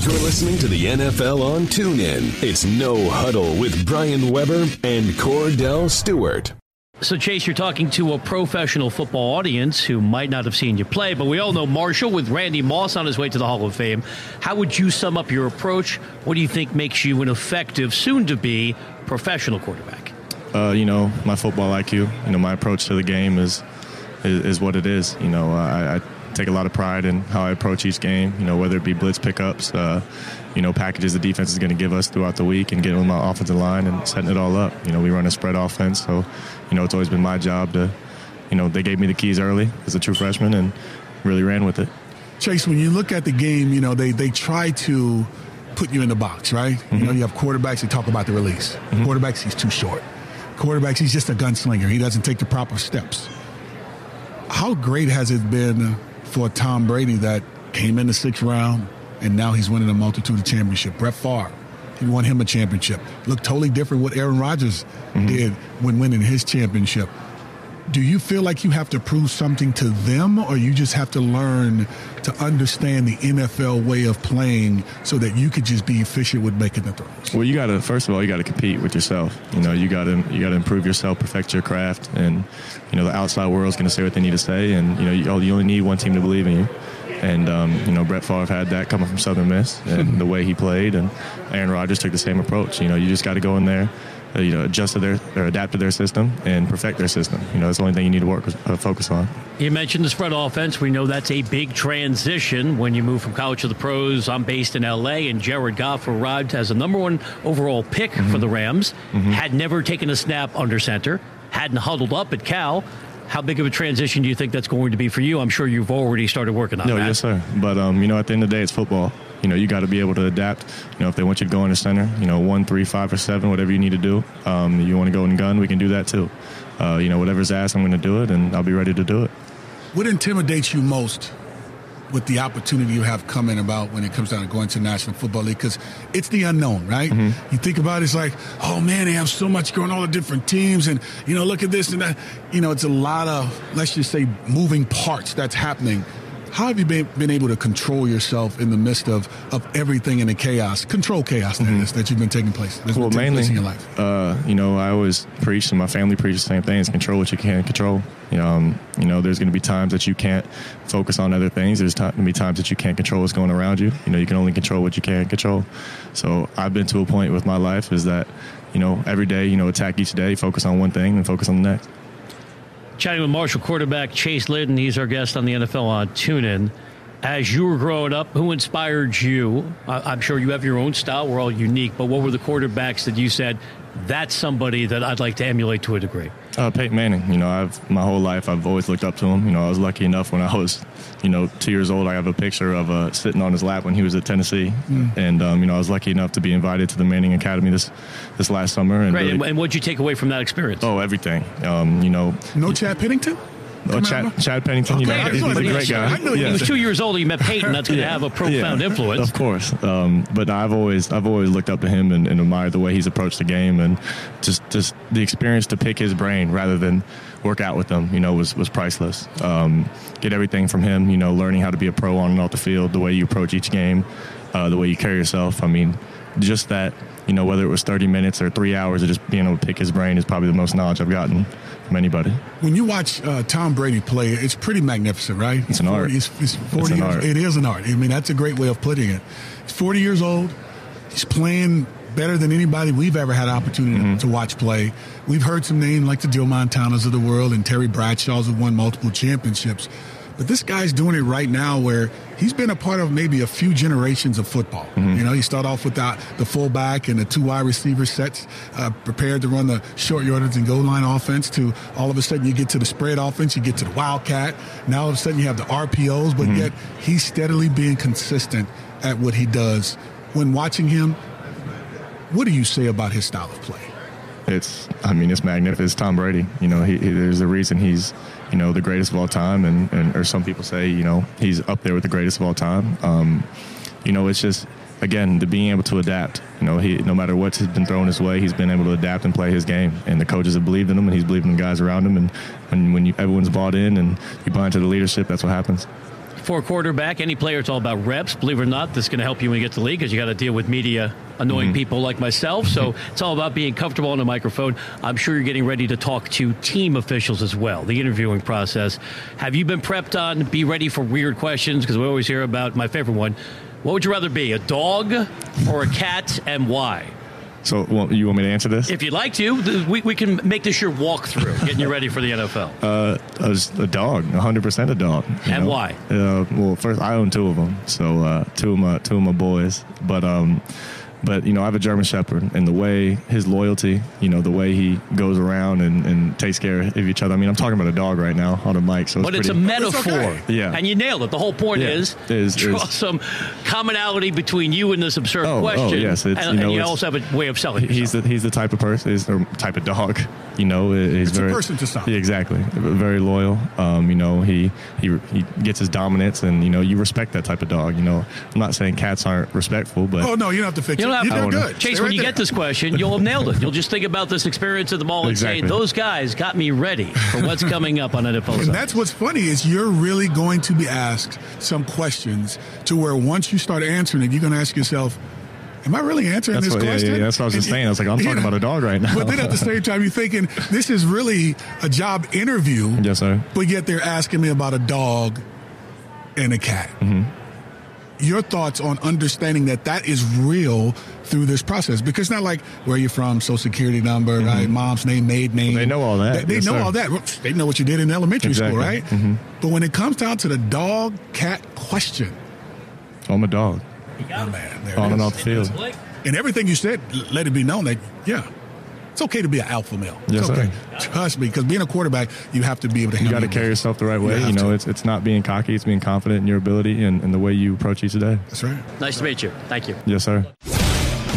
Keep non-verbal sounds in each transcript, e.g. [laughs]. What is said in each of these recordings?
You're listening to the NFL on TuneIn. It's No Huddle with Brian Weber and Kordell Stewart. So, Chase, you're talking to a professional football audience who might not have seen you play, but we all know Marshall with Randy Moss on his way to the Hall of Fame. How would you sum up your approach? What do you think makes you an effective, soon to be professional quarterback? Uh, you know, my football IQ, you know, my approach to the game is is, is what it is. You know, I, I, take a lot of pride in how I approach each game, you know, whether it be blitz pickups, uh, you know, packages the defense is going to give us throughout the week and getting on my offensive line and setting it all up. You know, we run a spread offense, so you know, it's always been my job to, you know, they gave me the keys early as a true freshman and really ran with it. Chase, when you look at the game, you know, they, they try to put you in the box, right? Mm-hmm. You know, you have quarterbacks that talk about the release. Mm-hmm. Quarterbacks, he's too short. Quarterbacks, he's just a gunslinger. He doesn't take the proper steps. How great has it been for Tom Brady that came in the sixth round and now he's winning a multitude of championships? Brett Favre, he won him a championship. Looked totally different what Aaron Rodgers mm-hmm. did when winning his championship. Do you feel like you have to prove something to them, or you just have to learn to understand the NFL way of playing so that you could just be efficient with making the throws? Well, you got to first of all, you got to compete with yourself. You know, you got to you got to improve yourself, perfect your craft, and you know the outside world is going to say what they need to say, and you know you, you only need one team to believe in you. And um, you know, Brett Favre had that coming from Southern Miss, and the way he played, and Aaron Rodgers took the same approach. You know, you just got to go in there, you know, adjust to their or adapt to their system and perfect their system. You know, that's the only thing you need to work uh, focus on. You mentioned the spread offense. We know that's a big transition when you move from college to the pros. I'm based in LA, and Jared Goff arrived as a number one overall pick mm-hmm. for the Rams. Mm-hmm. Had never taken a snap under center. Hadn't huddled up at Cal how big of a transition do you think that's going to be for you? I'm sure you've already started working on no, that. No, yes, sir. But um, you know, at the end of the day, it's football. You know, you got to be able to adapt. You know, if they want you to go in the center, you know, one, three, five, or seven, whatever you need to do. Um, you want to go in gun, we can do that too. Uh, you know, whatever's asked, I'm going to do it, and I'll be ready to do it. What intimidates you most with the opportunity you have coming about when it comes down to going to National Football League because it's the unknown, right? Mm-hmm. You think about it, it's like, oh man, they have so much going, all the different teams, and you know, look at this and that. You know, it's a lot of let's just say moving parts that's happening how have you been, been able to control yourself in the midst of, of everything in the chaos, control chaos mm-hmm. that, is, that you've been taking place? That's well, mainly, in your life? Uh, you know, I always preach, and my family preaches the same thing: is control what you can control. You know, um, you know, there's going to be times that you can't focus on other things. There's going to be times that you can't control what's going around you. You know, you can only control what you can control. So I've been to a point with my life is that, you know, every day, you know, attack each day, focus on one thing, and focus on the next. Chatting with Marshall quarterback Chase Litton. He's our guest on the NFL on TuneIn. As you were growing up, who inspired you? I'm sure you have your own style. We're all unique, but what were the quarterbacks that you said, that's somebody that I'd like to emulate to a degree? Uh, Peyton Manning. You know, I've my whole life I've always looked up to him. You know, I was lucky enough when I was, you know, two years old. I have a picture of uh, sitting on his lap when he was at Tennessee, mm. and um, you know, I was lucky enough to be invited to the Manning Academy this this last summer. And, Really, and what'd you take away from that experience? Oh, everything. Um, you know, no Chad Pennington. Oh, Chad, Chad Pennington, you know, he's, he's a great guy. I know yeah. He was two years old. He met Peyton. That's going to yeah. have a profound yeah. influence. Of course, um, but I've always I've always looked up to him and, and, admired the way he's approached the game and just just the experience to pick his brain rather than work out with him. You know, was was priceless. Um, get everything from him. You know, learning how to be a pro on and off the field, the way you approach each game, uh, the way you carry yourself. I mean, just that you know, whether it was 30 minutes or three hours of just being able to pick his brain is probably the most knowledge I've gotten from anybody. When you watch uh, Tom Brady play, it's pretty magnificent, right? It's an art. It's, it's 40 it's an years, art. It is an art. I mean, that's a great way of putting it. He's 40 years old. He's playing better than anybody we've ever had opportunity mm-hmm. to watch play. We've heard some names like the Joe Montanas of the world and Terry Bradshaws have won multiple championships. But this guy's doing it right now where he's been a part of maybe a few generations of football. Mm-hmm. You know, he started off with the, the fullback and the two wide receiver sets, uh, prepared to run the short yardage and goal line offense to all of a sudden you get to the spread offense, you get to the wildcat. Now all of a sudden you have the RPOs, but mm-hmm. yet he's steadily being consistent at what he does. When watching him, what do you say about his style of play? It's, I mean, it's magnificent. It's Tom Brady. You know, he, he, there's a reason he's you know, the greatest of all time, and, and or some people say, you know, he's up there with the greatest of all time. Um, you know, it's just again the being able to adapt. You know, he no matter what's been thrown his way, he's been able to adapt and play his game. And the coaches have believed in him, and he's believed in the guys around him. And when when you, everyone's bought in and you buy into the leadership, that's what happens for a quarterback, any player, it's all about reps. Believe it or not, this is going to help you when you get to the league because you got to deal with media annoying mm-hmm. people like myself. So it's all about being comfortable on the microphone. I'm sure you're getting ready to talk to team officials as well, the interviewing process. Have you been prepped on be ready for weird questions? Because we always hear about my favorite one. What would you rather be, a dog or a cat, and why? So, well, you want me to answer this? If you'd like to, we, we can make this your walkthrough, getting you ready for the NFL. [laughs] Uh, a dog, 100% a dog. And know? why? Uh, well, first, I own two of them, so uh, two of my two of my boys. But um, but you know, I have a German Shepherd, and the way his loyalty, you know, the way he goes around and, and takes care of each other. I mean, I'm talking about a dog right now on a mic, so it's but it's a metaphor, okay. yeah. And you nailed it. The whole point yeah. is, is draw is, some commonality between you and this absurd oh, oh question. Oh, yes, and, you, know, and you also have a way of selling. He's the, he's the type of person, he's the type of dog. You know, he's it's very a person to stop. Yeah, exactly, very loyal. Um, you know, he he he gets his dominance, and you know, you respect that type of dog. You know, I'm not saying cats aren't respectful, but oh no, you don't have to fix you it. You're good. Chase, when you there. get this question, you'll have nailed it. You'll just think about this experience at the mall and say, "Those guys got me ready for what's [laughs] coming up on NFL." and that's what's funny is you're really going to be asked some questions to where once you start answering it, you're going to ask yourself. Am I really answering that's this what, question? Yeah, yeah, that's what I was just saying. I was like, I'm talking know, about a dog right now. But then at the same time, you're thinking this is really a job interview. Yes, sir. But yet they're asking me about a dog and a cat. Mm-hmm your thoughts on understanding that that is real through this process because it's not like where you're from, social security number, mm-hmm. right, mom's name, maid name. Well, they know all that. They, they yes, know sir. all that. They know what you did in elementary exactly. school, right? Mm-hmm. But when it comes down to the dog cat question, I'm a dog. Oh, man, on and off the field. And everything you said, let it be known that yeah, it's okay to be an alpha male. It's yes, okay. Sir. Trust me, because being a quarterback, you have to be able to. You got to carry yourself the right way. You, you know, to. it's it's not being cocky; it's being confident in your ability and, and the way you approach each day. That's right. Nice to meet you. Thank you. Yes, sir.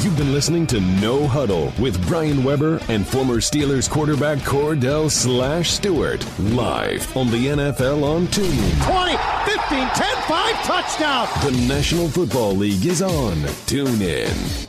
You've been listening to No Huddle with Brian Weber and former Steelers quarterback Kordell Slash Stewart live on the NFL on TuneIn. 20, 15, 10, 5, touchdown. The National Football League is on TuneIn.